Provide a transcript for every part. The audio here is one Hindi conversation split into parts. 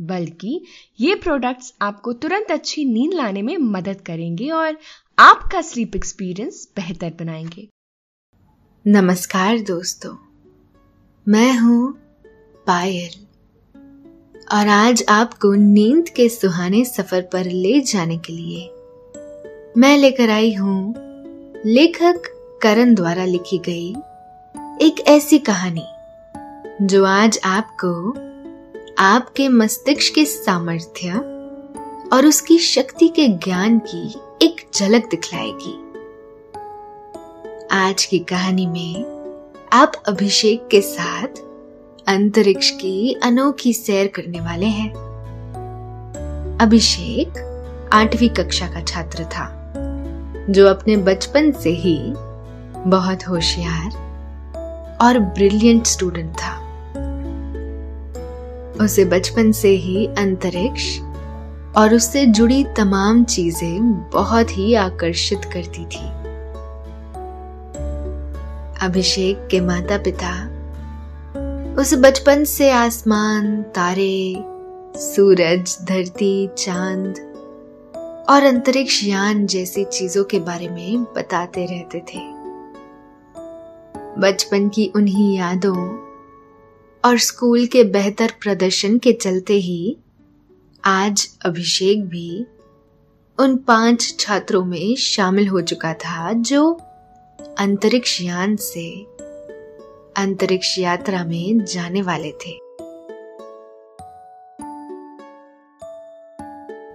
बल्कि ये प्रोडक्ट्स आपको तुरंत अच्छी नींद लाने में मदद करेंगे और आपका स्लीप एक्सपीरियंस बेहतर बनाएँगे। नमस्कार दोस्तों, मैं हूँ पायल। और आज आपको नींद के सुहाने सफ़र पर ले जाने के लिए मैं लेकर आई हूँ लेखक करण द्वारा लिखी गई एक ऐसी कहानी, जो आज आपको आपके मस्तिष्क के सामर्थ्य और उसकी शक्ति के ज्ञान की एक झलक दिखलाएगी। आज की कहानी में आप अभिषेक के साथ अंतरिक्ष की अनोखी सैर करने वाले हैं। अभिषेक आठवीं कक्षा का छात्र था, जो अपने बचपन से ही बहुत होशियार और ब्रिलियंट स्टूडेंट था। उसे बचपन से ही अंतरिक्ष और उससे जुड़ी तमाम चीज़ें बहुत ही आकर्षित करती थी। अभिषेक के माता पिता उसे बचपन से आसमान, तारे, सूरज, धरती, चाँद और अंतरिक्ष यान जैसी चीज़ों के बारे में बताते रहते थे। बचपन की उन्हीं यादों और स्कूल के बेहतर प्रदर्शन के चलते ही आज अभिषेक भी उन पाँच छात्रों में शामिल हो चुका था, जो अंतरिक्ष यान से अंतरिक्ष यात्रा में जाने वाले थे।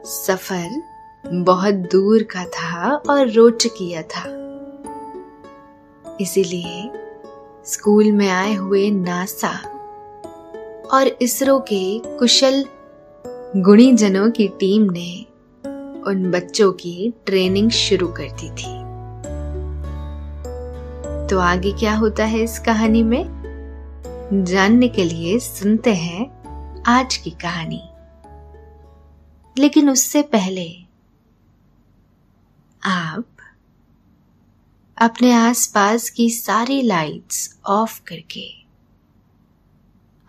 सफ़र बहुत दूर का था और रोचकीय था। इसीलिए स्कूल में आए हुए नासा और इसरो के कुशल गुणीजनों की टीम ने उन बच्चों की ट्रेनिंग शुरू कर दी थी। तो आगे क्या होता है इस कहानी में? जानने के लिए सुनते हैं आज की कहानी। लेकिन उससे पहले आप अपने आसपास की सारी लाइट्स ऑफ़ करके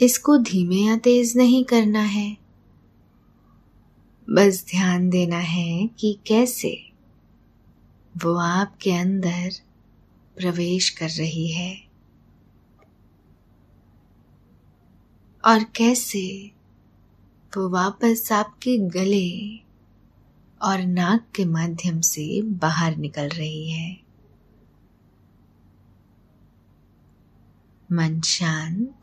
इसको धीमे या तेज नहीं करना है। बस ध्यान देना है कि कैसे वो आपके अंदर प्रवेश कर रही है। और कैसे वो वापस आपके गले और नाक के माध्यम से बाहर निकल रही है। मन शांत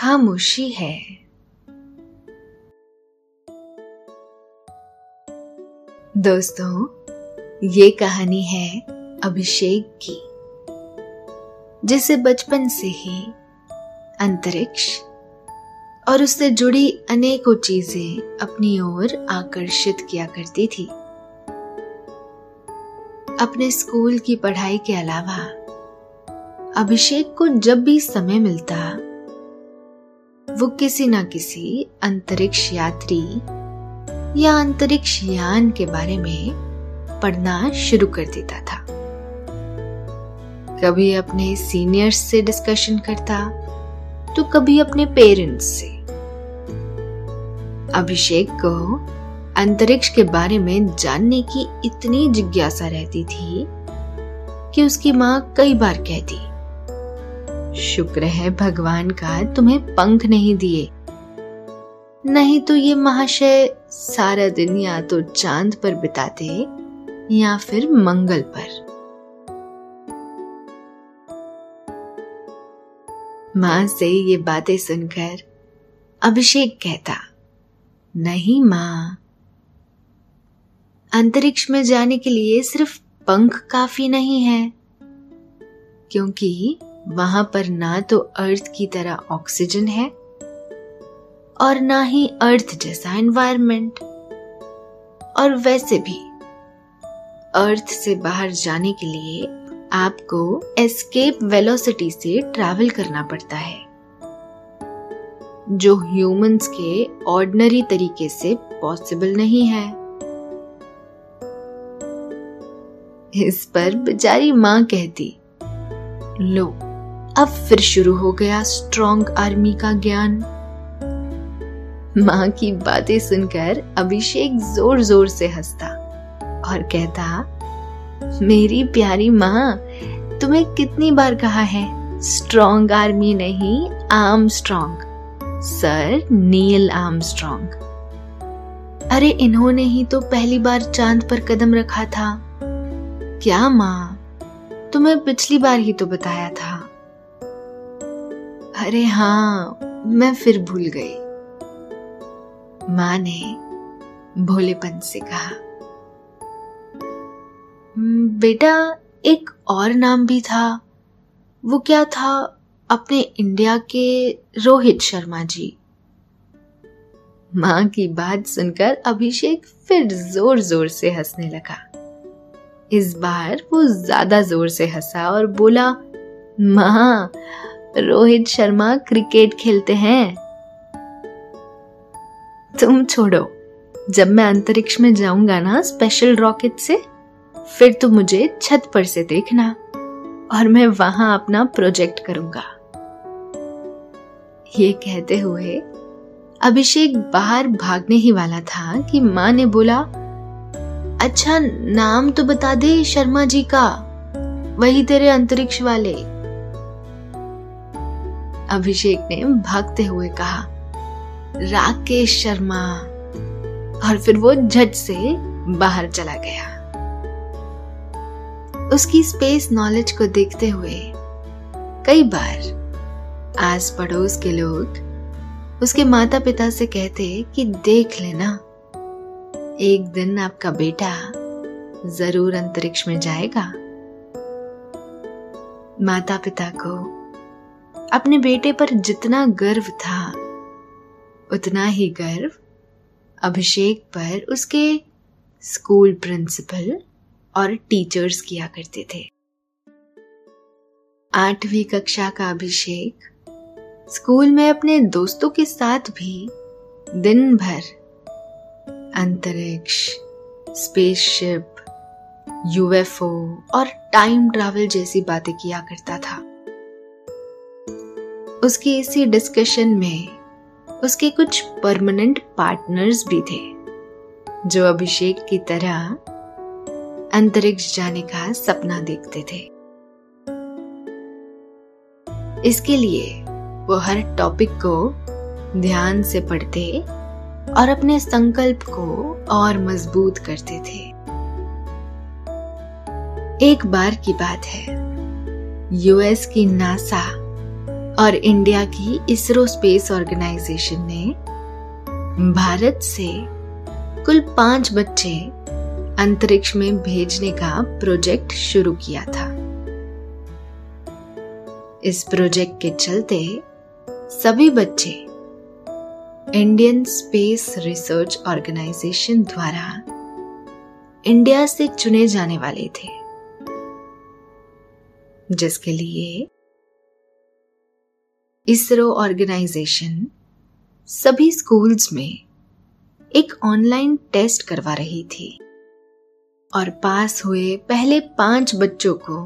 खामोशी है। दोस्तों, ये कहानी है अभिषेक की, जिसे बचपन से ही अंतरिक्ष और उससे जुड़ी अनेकों चीज़ें अपनी ओर आकर्षित किया करती थी। अपने स्कूल की पढ़ाई के अलावा, अभिषेक को जब भी समय मिलता वो किसी ना किसी अंतरिक्ष यात्री या अंतरिक्ष यान के बारे में पढ़ना शुरू कर देता था। कभी अपने सीनियर्स से डिस्कशन करता तो कभी अपने पेरेंट्स से। अभिषेक को अंतरिक्ष के बारे में जानने की इतनी जिज्ञासा रहती थी कि उसकी माँ कई बार कहती शुक्र है भगवान का तुम्हें पंख नहीं दिए। नहीं तो ये महाशय सारा दिन या तो चाँद पर बिताते या फिर मंगल पर। माँ से ये बातें सुनकर अभिषेक कहता, नहीं माँ। अंतरिक्ष में जाने के लिए सिर्फ़ पंख काफ़ी नहीं है, क्योंकि वहाँ पर ना तो अर्थ की तरह ऑक्सीजन है और ना ही अर्थ जैसा एनवायरनमेंट और वैसे भी, अर्थ से बाहर जाने के लिए आपको एस्केप वेलोसिटी से ट्रैवल करना पड़ता है, जो ह्यूमंस के ऑर्डनरी तरीके से पॉसिबल नहीं है। इस पर बेचारी माँ कहती, लो अब फिर शुरू हो गया स्ट्रॉन्ग आर्मी का ज्ञान। माँ की बातें सुनकर अभिषेक ज़ोर ज़ोर से हंसता और कहता, मेरी प्यारी माँ, तुम्हें कितनी बार कहा है स्ट्रॉन्ग आर्मी नहीं arm strong sir, Neil Armstrong अरे, इन्होंने ही तो पहली बार चाँद पर कदम रखा था। क्या माँ? तुम्हें पिछली बार ही तो बताया था। अरे हाँ मैं फिर भूल गई। माँ ने भोलेपन से कहा बेटा, एक और नाम भी था। वो क्या था अपने इंडिया के रोहित शर्मा जी? माँ की बात सुनकर अभिषेक फिर ज़ोर ज़ोर से हंसने लगा। इस बार वो ज़्यादा ज़ोर से हंसा और बोला, माँ रोहित शर्मा क्रिकेट खेलते हैं। तुम छोड़ो। जब मैं अंतरिक्ष में जाऊँगा ना स्पेशल रॉकेट से, फिर तो मुझे छत पर से देखना और मैं वहाँ अपना प्रोजेक्ट करूँगा। ये कहते हुए अभिषेक बाहर भागने ही वाला था कि माँ ने बोला अच्छा नाम तो बता दे शर्मा जी का, वही तेरे अंतरिक्ष वाले। अभिषेक ने भागते हुए कहा, राकेश शर्मा। और फिर वो झट से बाहर चला गया। उसकी स्पेस नॉलेज को देखते हुए कई बार आस पड़ोस के लोग उसके माता पिता से कहते कि देख लेना, एक दिन आपका बेटा ज़रूर अंतरिक्ष में जाएगा। माता पिता को अपने बेटे पर जितना गर्व था, उतना ही गर्व अभिषेक पर उसके स्कूल प्रिंसिपल और टीचर्स किया करते थे। आठवीं कक्षा का अभिषेक स्कूल में अपने दोस्तों के साथ भी दिन भर अंतरिक्ष, स्पेसशिप, यूएफओ और टाइम ट्रैवल जैसी बातें किया करता था। उसके इसी डिस्कशन में उसके कुछ परमानेंट पार्टनर्स भी थे, जो अभिषेक की तरह अंतरिक्ष जाने का सपना देखते थे। इसके लिए वो हर टॉपिक को ध्यान से पढ़ते और अपने संकल्प को और मज़बूत करते थे। एक बार की बात है यूएस की नासा और इंडिया की इसरो स्पेस ऑर्गेनाइजेशन ने भारत से कुल पाँच बच्चे अंतरिक्ष में भेजने का प्रोजेक्ट शुरू किया था। इस प्रोजेक्ट के चलते सभी बच्चे इंडियन स्पेस रिसर्च ऑर्गेनाइजेशन द्वारा इंडिया से चुने जाने वाले थे, जिसके लिए इसरो ऑर्गेनाइजेशन सभी स्कूल्स में एक ऑनलाइन टेस्ट करवा रही थी और पास हुए पहले पाँच बच्चों को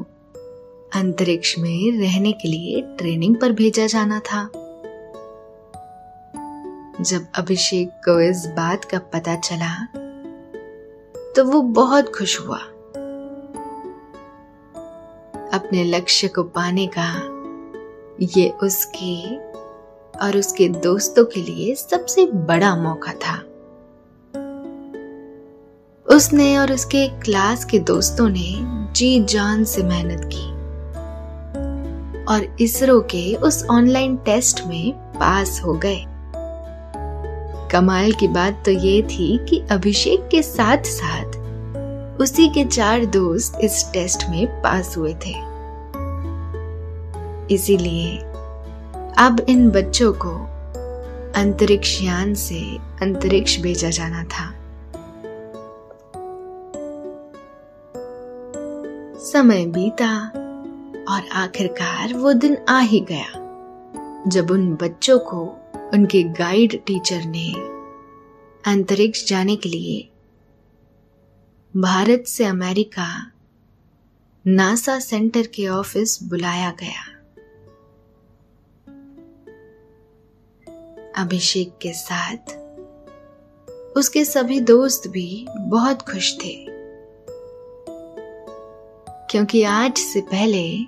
अंतरिक्ष में रहने के लिए ट्रेनिंग पर भेजा जाना था। जब अभिषेक को इस बात का पता चला तो वो बहुत खुश हुआ। अपने लक्ष्य को पाने का ये उसके और उसके दोस्तों के लिए सबसे बड़ा मौका था। उसने और उसके क्लास के दोस्तों ने जी जान से मेहनत की और इसरो के उस ऑनलाइन टेस्ट में पास हो गए। कमाल की बात तो ये थी कि अभिषेक के साथ साथ उसी के चार दोस्त इस टेस्ट में पास हुए थे। इसीलिए अब इन बच्चों को अंतरिक्ष यान से अंतरिक्ष भेजा जाना था। समय बीता और आखिरकार वो दिन आ ही गया, जब उन बच्चों को उनके गाइड टीचर ने अंतरिक्ष जाने के लिए भारत से अमेरिका नासा सेंटर के ऑफ़िस बुलाया गया। अभिषेक के साथ। उसके सभी दोस्त भी बहुत खुश थे। क्योंकि आज से पहले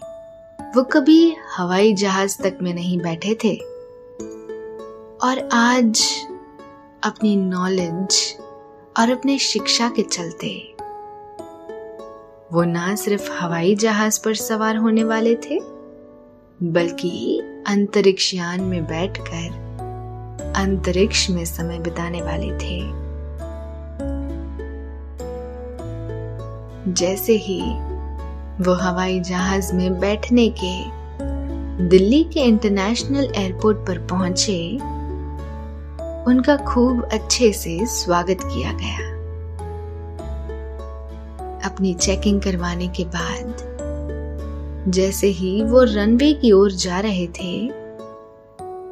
वो कभी हवाई जहाज़ तक में नहीं बैठे थे। और आज अपनी नॉलेज और अपने शिक्षा के चलते वो ना सिर्फ़ हवाई जहाज़ पर सवार होने वाले थे, बल्कि अंतरिक्ष यान में बैठकर अंतरिक्ष में समय बिताने वाले थे। जैसे ही वो हवाई जहाज़ में बैठने के दिल्ली के इंटरनेशनल एयरपोर्ट पर पहुँचे, उनका खूब अच्छे से स्वागत किया गया। अपनी चेकिंग करवाने के बाद जैसे ही वो रनवे की ओर जा रहे थे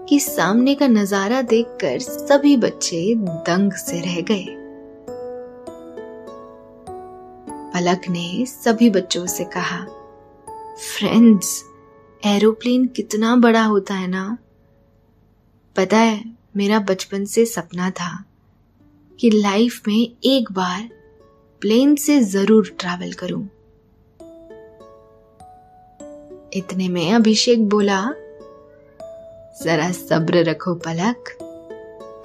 कि सामने का नज़ारा देखकर सभी बच्चे दंग से रह गए। पलक ने सभी बच्चों से कहा, फ्रेंड्स, एरोप्लेन कितना बड़ा होता है ना? पता है, मेरा बचपन से सपना था कि लाइफ में एक बार प्लेन से ज़रूर ट्रैवल करूँ। इतने में अभिषेक बोला जरा सब्र रखो पलक।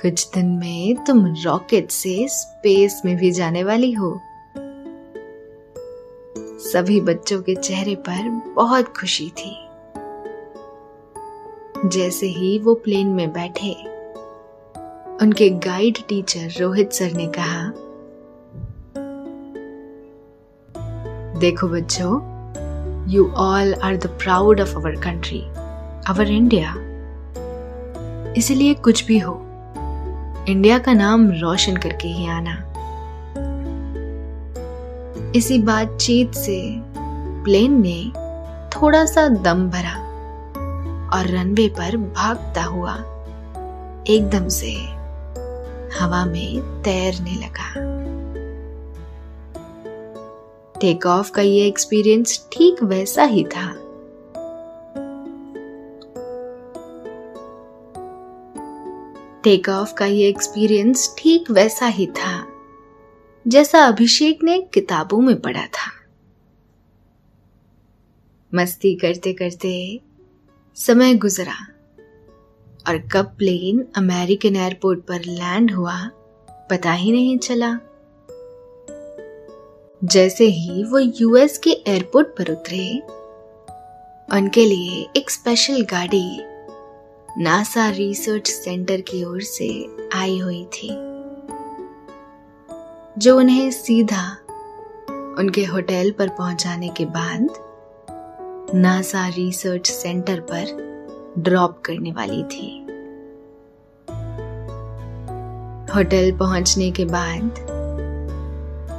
कुछ दिन में तुम रॉकेट से स्पेस में भी जाने वाली हो। सभी बच्चों के चेहरे पर बहुत खुशी थी। जैसे ही वो प्लेन में बैठे, उनके गाइड टीचर रोहित सर ने कहा, देखो बच्चों you all are the proud of our country our India इसलिए कुछ भी हो, इंडिया का नाम रोशन करके ही आना। इसी बातचीत से प्लेन ने थोड़ा सा दम भरा और रनवे पर भागता हुआ एकदम से हवा में तैरने लगा। टेक ऑफ़ का ये एक्सपीरियंस ठीक वैसा ही था। टेक ऑफ़ का ये एक्सपीरियंस ठीक वैसा ही था, जैसा अभिषेक ने किताबों में पढ़ा था। मस्ती करते करते समय गुजरा और कब प्लेन अमेरिकन एयरपोर्ट पर लैंड हुआ, पता ही नहीं चला। जैसे ही वो यूएस के एयरपोर्ट पर उतरे, उनके लिए एक स्पेशल गाड़ी नासा रिसर्च सेंटर की ओर से आई हुई थी, जो उन्हें सीधा उनके होटल पर पहुँचाने के बाद नासा रिसर्च सेंटर पर ड्रॉप करने वाली थी। होटल पहुँचने के बाद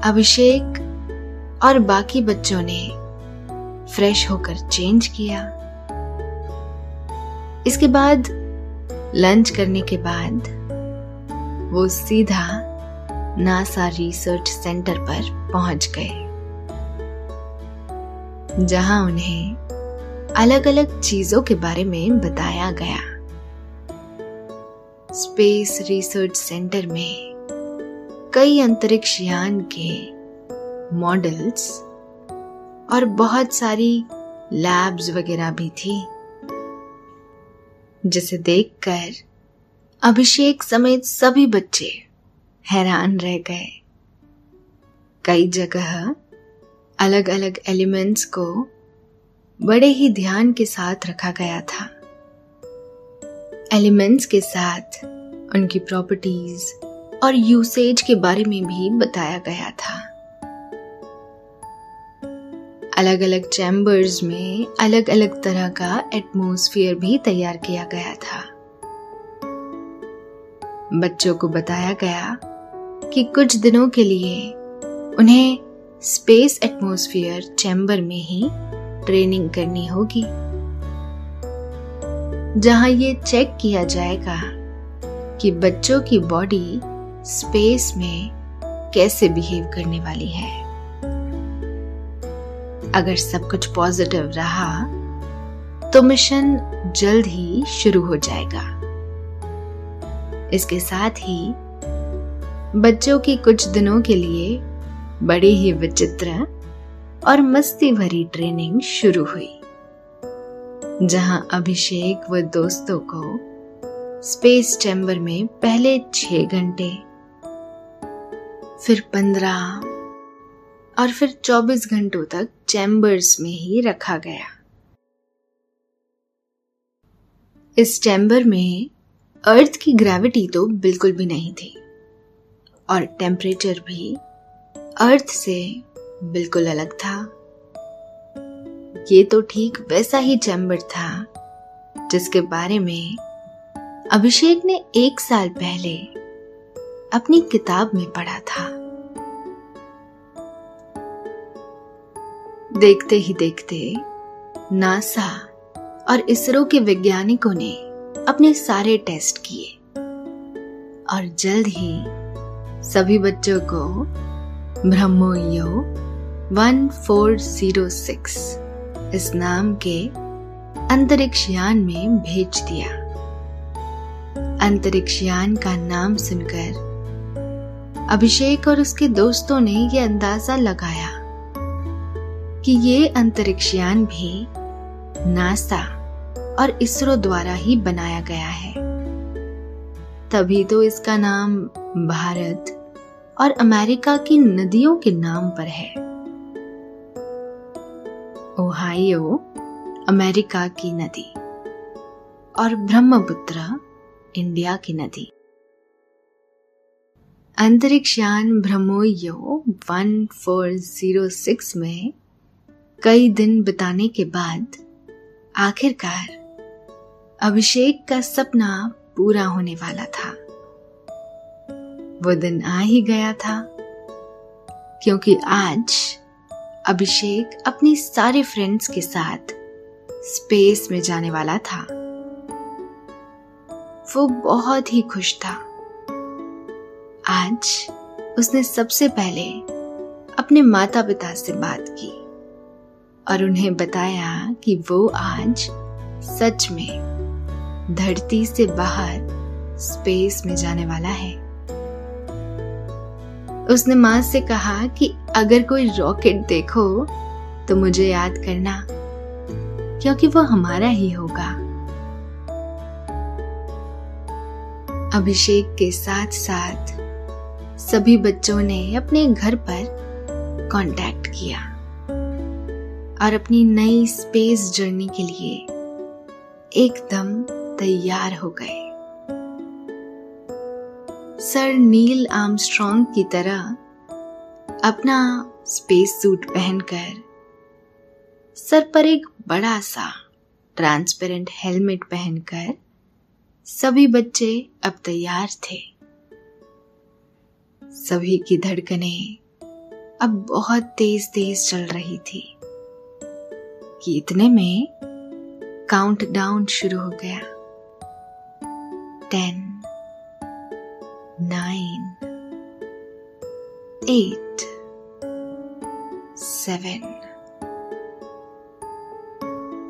अभिषेक और बाकी बच्चों ने फ्रेश होकर चेंज किया। इसके बाद लंच करने के बाद वो सीधा नासा रिसर्च सेंटर पर पहुँच गए, जहाँ उन्हें अलग अलग चीज़ों के बारे में बताया गया। स्पेस रिसर्च सेंटर में कई अंतरिक्ष यान के मॉडल्स और बहुत सारी लैब्स वगैरह भी थी। जिसे देखकर अभिषेक समेत सभी बच्चे हैरान रह गए। कई जगह अलग अलग एलिमेंट्स को बड़े ही ध्यान के साथ रखा गया था। एलिमेंट्स के साथ उनकी प्रॉपर्टीज़ और यूसेज के बारे में भी बताया गया था। अलग अलग चैम्बर्स में अलग अलग तरह का एटमॉस्फेयर भी तैयार किया गया था। बच्चों को बताया गया कि कुछ दिनों के लिए उन्हें स्पेस एटमॉस्फेयर चैम्बर में ही ट्रेनिंग करनी होगी। जहाँ ये चेक किया जाएगा कि बच्चों की बॉडी स्पेस में कैसे बिहेव करने वाली है। अगर सब कुछ पॉजिटिव रहा तो मिशन जल्द ही शुरू हो जाएगा। इसके साथ ही, बच्चों की कुछ दिनों के लिए बड़ी ही विचित्र और मस्ती भरी ट्रेनिंग शुरू हुई, जहाँ अभिषेक व दोस्तों को स्पेस चैम्बर में पहले छह घंटे, फिर पंद्रह और फिर 24 घंटों तक चैम्बर्स में ही रखा गया। इस चैम्बर में अर्थ की ग्रेविटी तो बिल्कुल भी नहीं थी और टेम्परेचर भी अर्थ से बिल्कुल अलग था। ये तो ठीक वैसा ही चैम्बर था जिसके बारे में अभिषेक ने एक साल पहले अपनी किताब में पढ़ा था। देखते ही देखते नासा और इसरो के वैज्ञानिकों ने अपने सारे टेस्ट किए और जल्द ही सभी बच्चों को ब्रह्मोयो 1406 इस नाम के अंतरिक्ष यान में भेज दिया। अंतरिक्ष यान का नाम सुनकर अभिषेक और उसके दोस्तों ने यह अंदाज़ा लगाया कि ये अंतरिक्ष यान भी नासा और इसरो द्वारा ही बनाया गया है। तभी तो इसका नाम भारत और अमेरिका की नदियों के नाम पर है। ओहायो, अमेरिका की नदी और ब्रह्मपुत्र, इंडिया की नदी। अंतरिक्ष यान ब्रह्मोयो 1406 में कई दिन बिताने के बाद आखिरकार अभिषेक का सपना पूरा होने वाला था। वो दिन आ ही गया था, क्योंकि आज अभिषेक अपनी सारे फ्रेंड्स के साथ स्पेस में जाने वाला था। वो बहुत ही खुश था। आज उसने सबसे पहले अपने माता पिता से बात की। और उन्हें बताया कि वो आज सच में धरती से बाहर स्पेस में जाने वाला है। उसने माँ से कहा कि अगर कोई रॉकेट देखो तो मुझे याद करना, क्योंकि वो हमारा ही होगा। अभिषेक के साथ साथ सभी बच्चों ने अपने घर पर कांटेक्ट किया। और अपनी नई स्पेस जर्नी के लिए एकदम तैयार हो गए। सर नील आर्मस्ट्रॉन्ग की तरह अपना स्पेस सूट पहनकर सर पर एक बड़ा सा ट्रांसपेरेंट हेलमेट पहनकर सभी बच्चे अब तैयार थे। सभी की धड़कनें अब बहुत तेज तेज चल रही थी। कि इतने में काउंट डाउन शुरू हो गया। Ten nine eight seven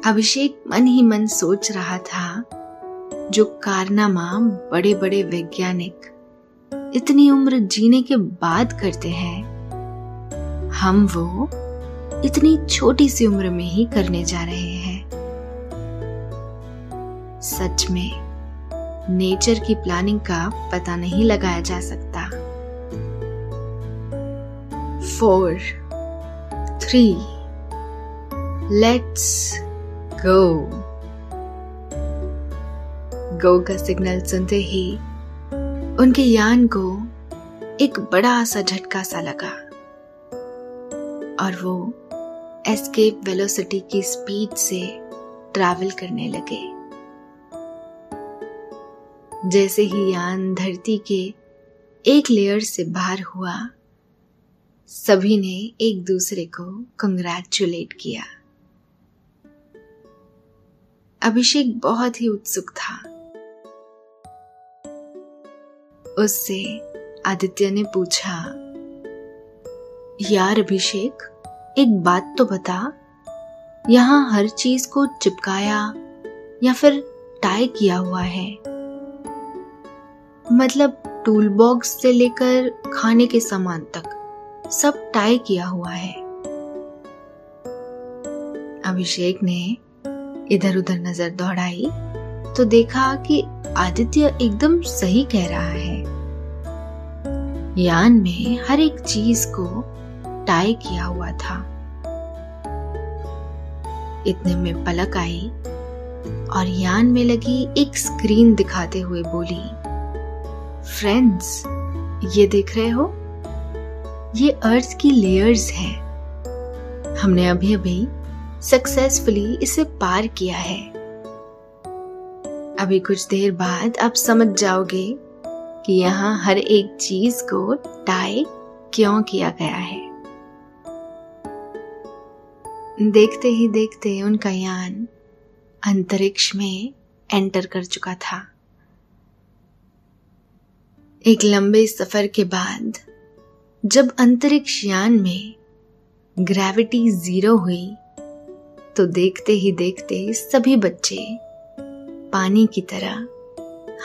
Abhishek मन ही मन सोच रहा था जो कारनामा बड़े बड़े वैज्ञानिक इतनी उम्र जीने के बाद करते हैं। हम वो इतनी छोटी सी उम्र में ही करने जा रहे हैं। सच में, नेचर की प्लानिंग का पता नहीं लगाया जा सकता। Four three let's go go का सिग्नल सुनते ही उनके यान को एक बड़ा सा झटका सा लगा। और वो एस्केप वेलोसिटी की स्पीड से ट्रैवल करने लगे। जैसे ही यान धरती के एक लेयर से बाहर हुआ, सभी ने एक दूसरे को कंग्रेचुलेट किया। अभिषेक बहुत ही उत्सुक था। उससे आदित्य ने पूछा, यार अभिषेक एक बात तो बता। यहाँ हर चीज़ को चिपकाया या फिर टाई किया हुआ है। मतलब टूल बॉक्स से लेकर खाने के सामान तक सब टाई किया हुआ है। अभिषेक ने इधर उधर नज़र दौड़ाई तो देखा कि आदित्य एकदम सही कह रहा है। यान में हर एक चीज़ को टाई किया हुआ था। इतने में पलक आई और यान में लगी एक स्क्रीन दिखाते हुए बोली फ्रेंड्स ये देख रहे हो? ये अर्थ की लेयर्स हैं। हमने अभी अभी सक्सेसफुली इसे पार किया है। अभी कुछ देर बाद आप समझ जाओगे कि यहाँ हर एक चीज़ को टाई क्यों किया गया है। देखते ही देखते उनका यान अंतरिक्ष में एंटर कर चुका था। एक लंबे सफ़र के बाद, जब अंतरिक्ष यान में ग्रेविटी ज़ीरो हुई तो देखते ही देखते सभी बच्चे पानी की तरह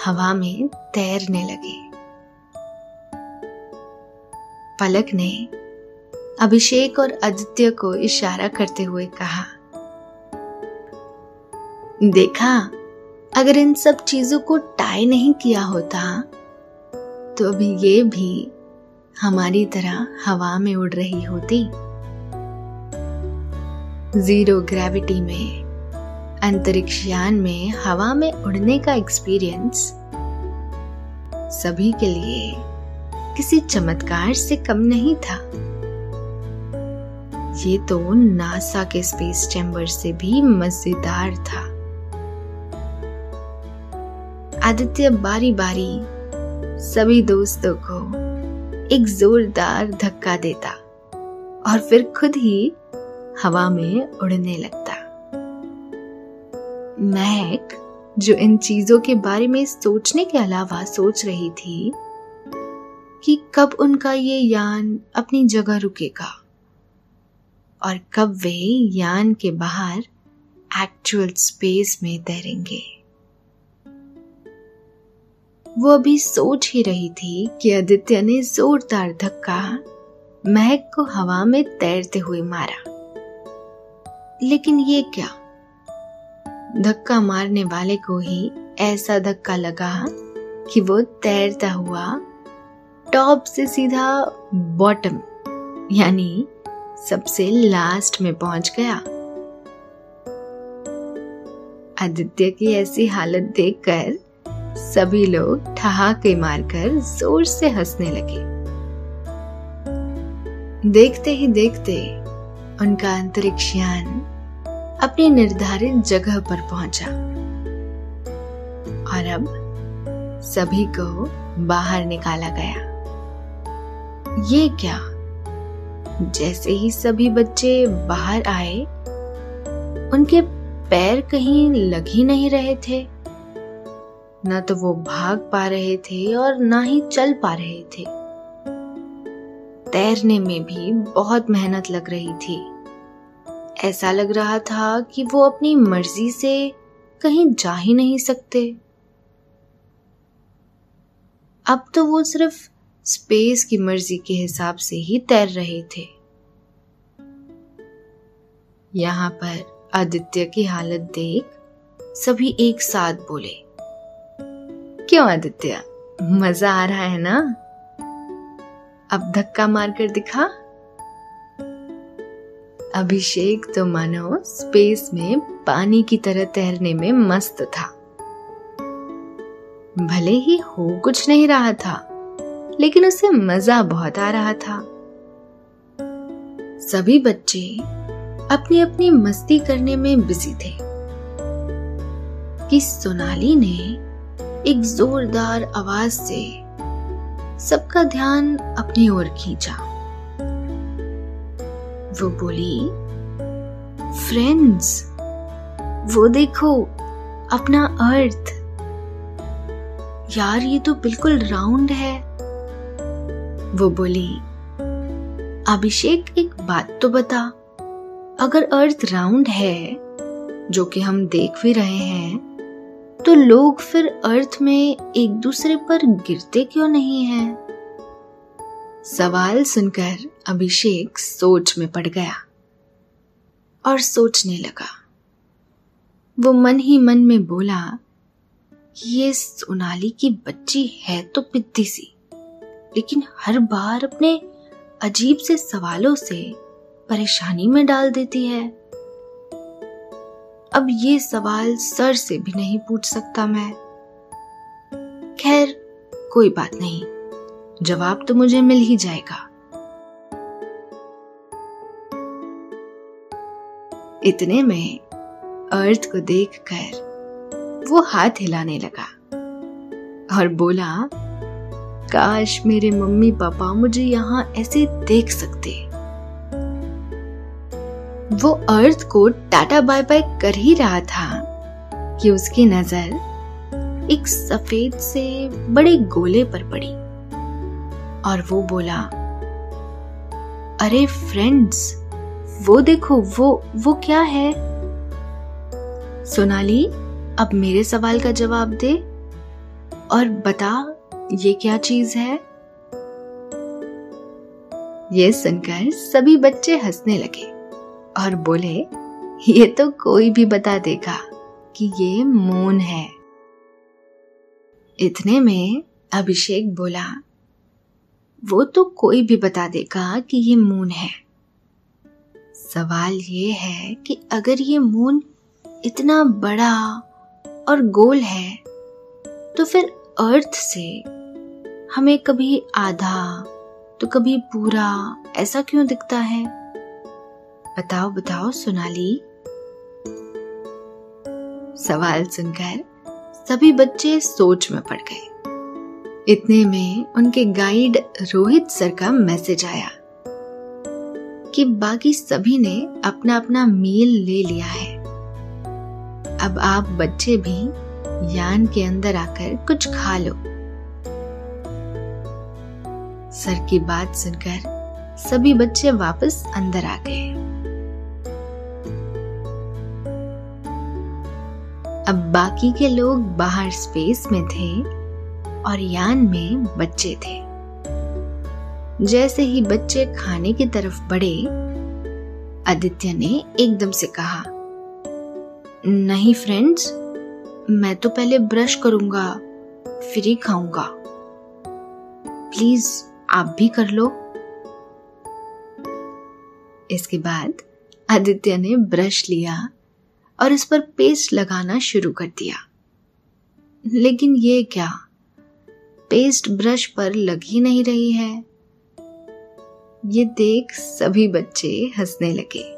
हवा में तैरने लगे। पलक ने अभिषेक और आदित्य को इशारा करते हुए कहा, देखा, अगर इन सब चीज़ों को टाई नहीं किया होता तो अभी ये भी हमारी तरह हवा में उड़ रही होती। ज़ीरो ग्रेविटी में, अंतरिक्ष यान में हवा में उड़ने का एक्सपीरियंस सभी के लिए किसी चमत्कार से कम नहीं था। ये तो नासा के स्पेस चैम्बर से भी मज़ेदार था। आदित्य बारी बारी सभी दोस्तों को एक जोरदार धक्का देता और फिर खुद ही हवा में उड़ने लगता। महक जो इन चीज़ों के बारे में सोचने के अलावा सोच रही थी कि कब उनका ये यान अपनी जगह रुकेगा। और कब वे यान के बाहर एक्चुअल स्पेस में तैरेंगे। वो अभी सोच ही रही थी कि आदित्य ने जोरदार धक्का महक को हवा में तैरते हुए मारा। लेकिन ये क्या? धक्का मारने वाले को ही ऐसा धक्का लगा कि वो तैरता हुआ टॉप से सीधा बॉटम यानी सबसे लास्ट में पहुँच गया। आदित्य की ऐसी हालत देखकर सभी लोग ठहाके मारकर ज़ोर से हंसने लगे। देखते ही देखते उनका अंतरिक्ष यान अपनी निर्धारित जगह पर पहुँचा। और अब सभी को बाहर निकाला गया। ये क्या? जैसे ही सभी बच्चे बाहर आए, उनके पैर कहीं लग ही नहीं रहे थे। ना तो वो भाग पा रहे थे और ना ही चल पा रहे थे। तैरने में भी बहुत मेहनत लग रही थी। ऐसा लग रहा था कि वो अपनी मर्ज़ी से कहीं जा ही नहीं सकते। अब तो वो सिर्फ़ स्पेस की मर्ज़ी के हिसाब से ही तैर रहे थे। यहाँ पर आदित्य की हालत देख सभी एक साथ बोले, क्यों आदित्य? मज़ा आ रहा है ना? अब धक्का मारकर दिखा। अभिषेक तो मानो स्पेस में पानी की तरह तैरने में मस्त था। भले ही हो कुछ नहीं रहा था लेकिन उसे मज़ा बहुत आ रहा था। सभी बच्चे अपनी अपनी मस्ती करने में बिज़ी थे। कि सोनाली ने एक जोरदार आवाज़ से सबका ध्यान अपनी ओर खींचा। वो बोली, फ्रेंड्स, वो देखो अपना अर्थ। यार, ये तो बिल्कुल राउंड है। वो बोली, अभिषेक, एक बात तो बता। अगर अर्थ राउंड है, जो कि हम देख भी रहे हैं तो लोग फिर अर्थ में एक दूसरे पर गिरते क्यों नहीं हैं? सवाल सुनकर अभिषेक सोच में पड़ गया और सोचने लगा। वो मन ही मन में बोला, ये सोनाली की बच्ची है तो पिद्दी सी। लेकिन हर बार अपने अजीब से सवालों से परेशानी में डाल देती है। अब ये सवाल सर से भी नहीं पूछ सकता मैं। खैर, कोई बात नहीं। जवाब तो मुझे मिल ही जाएगा। इतने में अर्थ को देखकर वो हाथ हिलाने लगा और बोला काश मेरे मम्मी पापा मुझे यहाँ ऐसे देख सकते। वो अर्थ को टाटा बाय बाय कर ही रहा था कि उसकी नज़र एक सफ़ेद से बड़े गोले पर पड़ी और वो बोला, अरे फ्रेंड्स वो देखो, वो वो क्या है? सोनाली, अब मेरे सवाल का जवाब दे और बता ये क्या चीज़ है? ये सुनकर सभी बच्चे हंसने लगे और बोले, ये तो कोई भी बता देगा कि ये मून है। इतने में अभिषेक बोला, वो तो कोई भी बता देगा कि ये मून है। सवाल ये है कि अगर ये मून इतना बड़ा और गोल है तो फिर अर्थ से हमें कभी आधा तो कभी पूरा ऐसा क्यों दिखता है? बताओ बताओ, सोनाली। सवाल सुनकर सभी बच्चे सोच में पड़ गए। इतने में उनके गाइड रोहित सर का मैसेज आया कि बाकी सभी ने अपना अपना मील ले लिया है। अब आप बच्चे भी यान के अंदर आकर कुछ खा लो। सर की बात सुनकर सभी बच्चे वापस अंदर आ गए। अब बाकी के लोग बाहर स्पेस में थे और यान में बच्चे थे। जैसे ही बच्चे खाने की तरफ़ बढ़े, आदित्य ने एकदम से कहा, नहीं फ्रेंड्स मैं तो पहले ब्रश करूँगा, फिर ही खाऊँगा। प्लीज़, आप भी कर लो। इसके बाद आदित्य ने ब्रश लिया और इस पर पेस्ट लगाना शुरू कर दिया। लेकिन ये क्या? पेस्ट ब्रश पर लग ही नहीं रही है। ये देख सभी बच्चे हंसने लगे।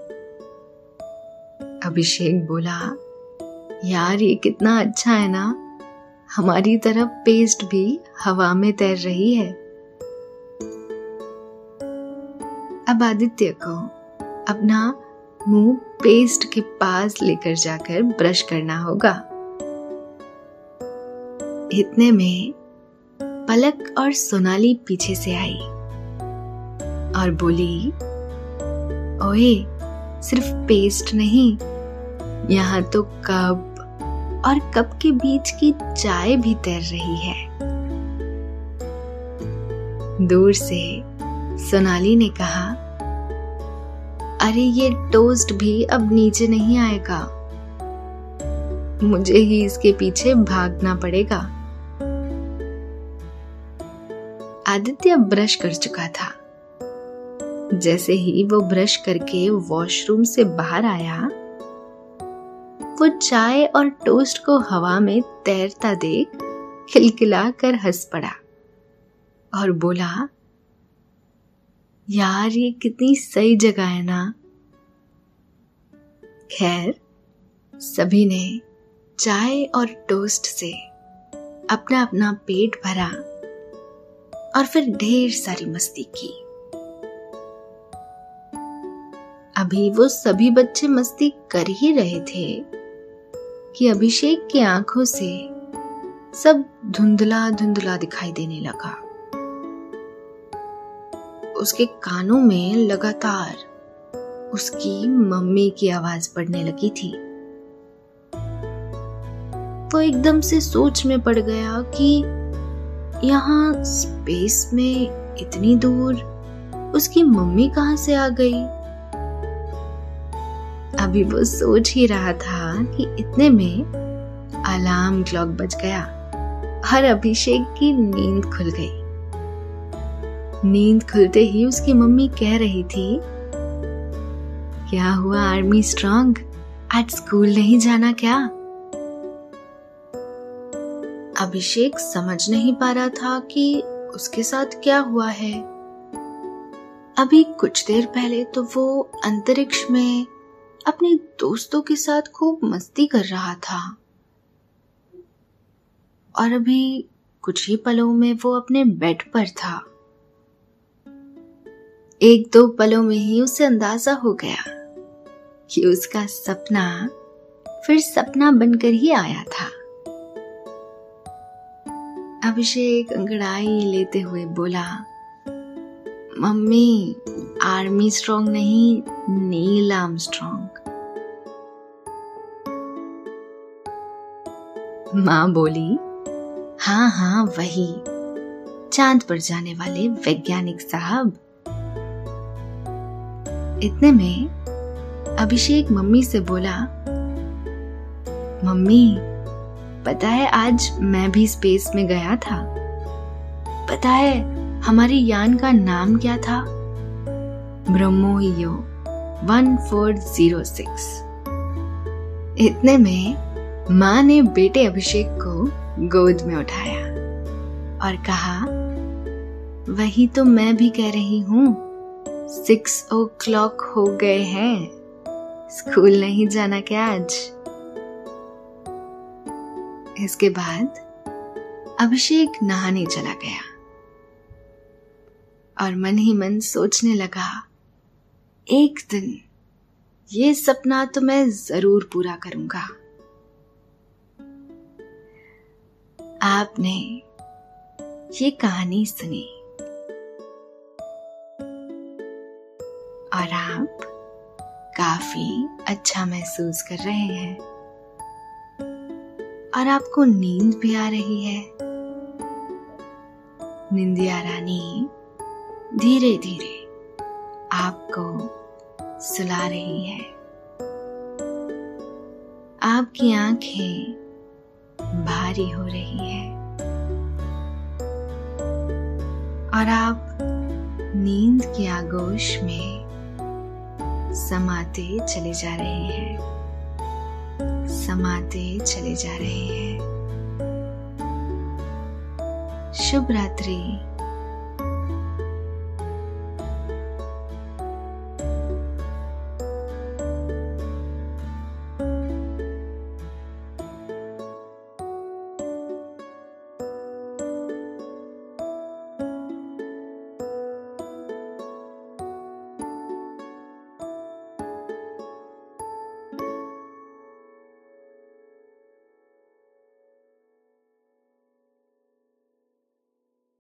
अभिषेक बोला यार, ये कितना अच्छा है ना। हमारी तरफ़ पेस्ट भी हवा में तैर रही है। अब आदित्य को अपना मुँह पेस्ट के पास लेकर जाकर ब्रश करना होगा। इतने में पलक और सोनाली पीछे से आई और बोली, ओए, सिर्फ़ पेस्ट नहीं यहाँ तो कप और कप के बीच की चाय भी तैर रही है। दूर से सोनाली ने कहा, अरे, ये टोस्ट भी अब नीचे नहीं आएगा। मुझे ही इसके पीछे भागना पड़ेगा। आदित्य ब्रश कर चुका था। जैसे ही वो ब्रश करके वॉशरूम से बाहर आया वो चाय और टोस्ट को हवा में तैरता देख खिलखिला कर हंस पड़ा और बोला, यार, ये कितनी सही जगह है ना। खैर, सभी ने चाय और टोस्ट से अपना अपना पेट भरा और फिर ढेर सारी मस्ती की। अभी वो सभी बच्चे मस्ती कर ही रहे थे। कि अभिषेक की आँखों से सब धुंधला धुंधला दिखाई देने लगा। उसके कानों में लगातार उसकी मम्मी की आवाज़ पड़ने लगी थी। वो एकदम से सोच में पड़ गया कि यहाँ स्पेस में इतनी दूर उसकी मम्मी कहाँ से आ गई? अभी वो सोच ही रहा था कि इतने में अलार्म क्लॉक बज गया हर अभिषेक की नींद खुल गई। नींद खुलते ही उसकी मम्मी कह रही थी, क्या हुआ आर्मी स्ट्रांग? आज स्कूल नहीं जाना क्या? अभिषेक समझ नहीं पा रहा था कि उसके साथ क्या हुआ है। अभी कुछ देर पहले तो वो अंतरिक्ष में अपने दोस्तों के साथ खूब मस्ती कर रहा था। और अभी कुछ ही पलों में वो अपने बेड पर था। एक दो पलों में ही उसे अंदाज़ा हो गया कि उसका सपना फिर सपना बनकर ही आया था। अभिषेक अंगड़ाई लेते हुए बोला, मम्मी, आर्मी स्ट्रॉन्ग नहीं, नील आर्म स्ट्रॉन्ग माँ बोली हाँ हाँ वही। चाँद पर जाने वाले वैज्ञानिक साहब। इतने में अभिषेक मम्मी से बोला, मम्मी, पता है आज मैं भी स्पेस में गया था। पता है हमारी यान का नाम क्या था? ब्रह्मोयो 1406 इतने में माँ ने बेटे अभिषेक को गोद में उठाया और कहा, वही तो मैं भी कह रही हूँ सिक्स ओ क्लॉक हो गए हैं। स्कूल नहीं जाना क्या आज? इसके बाद अभिषेक नहाने चला गया और मन ही मन सोचने लगा, एक दिन ये सपना तो मैं ज़रूर पूरा करूँगा। आपने ये कहानी सुनी। और आप काफ़ी अच्छा महसूस कर रहे हैं। और आपको नींद भी आ रही है। निंदिया रानी धीरे धीरे आपको सुला रही है। आपकी आँखें भारी हो रही है। और आप नींद के आगोश में समाते चले जा रहे हैं। समाते चले जा रहे हैं। शुभ रात्रि।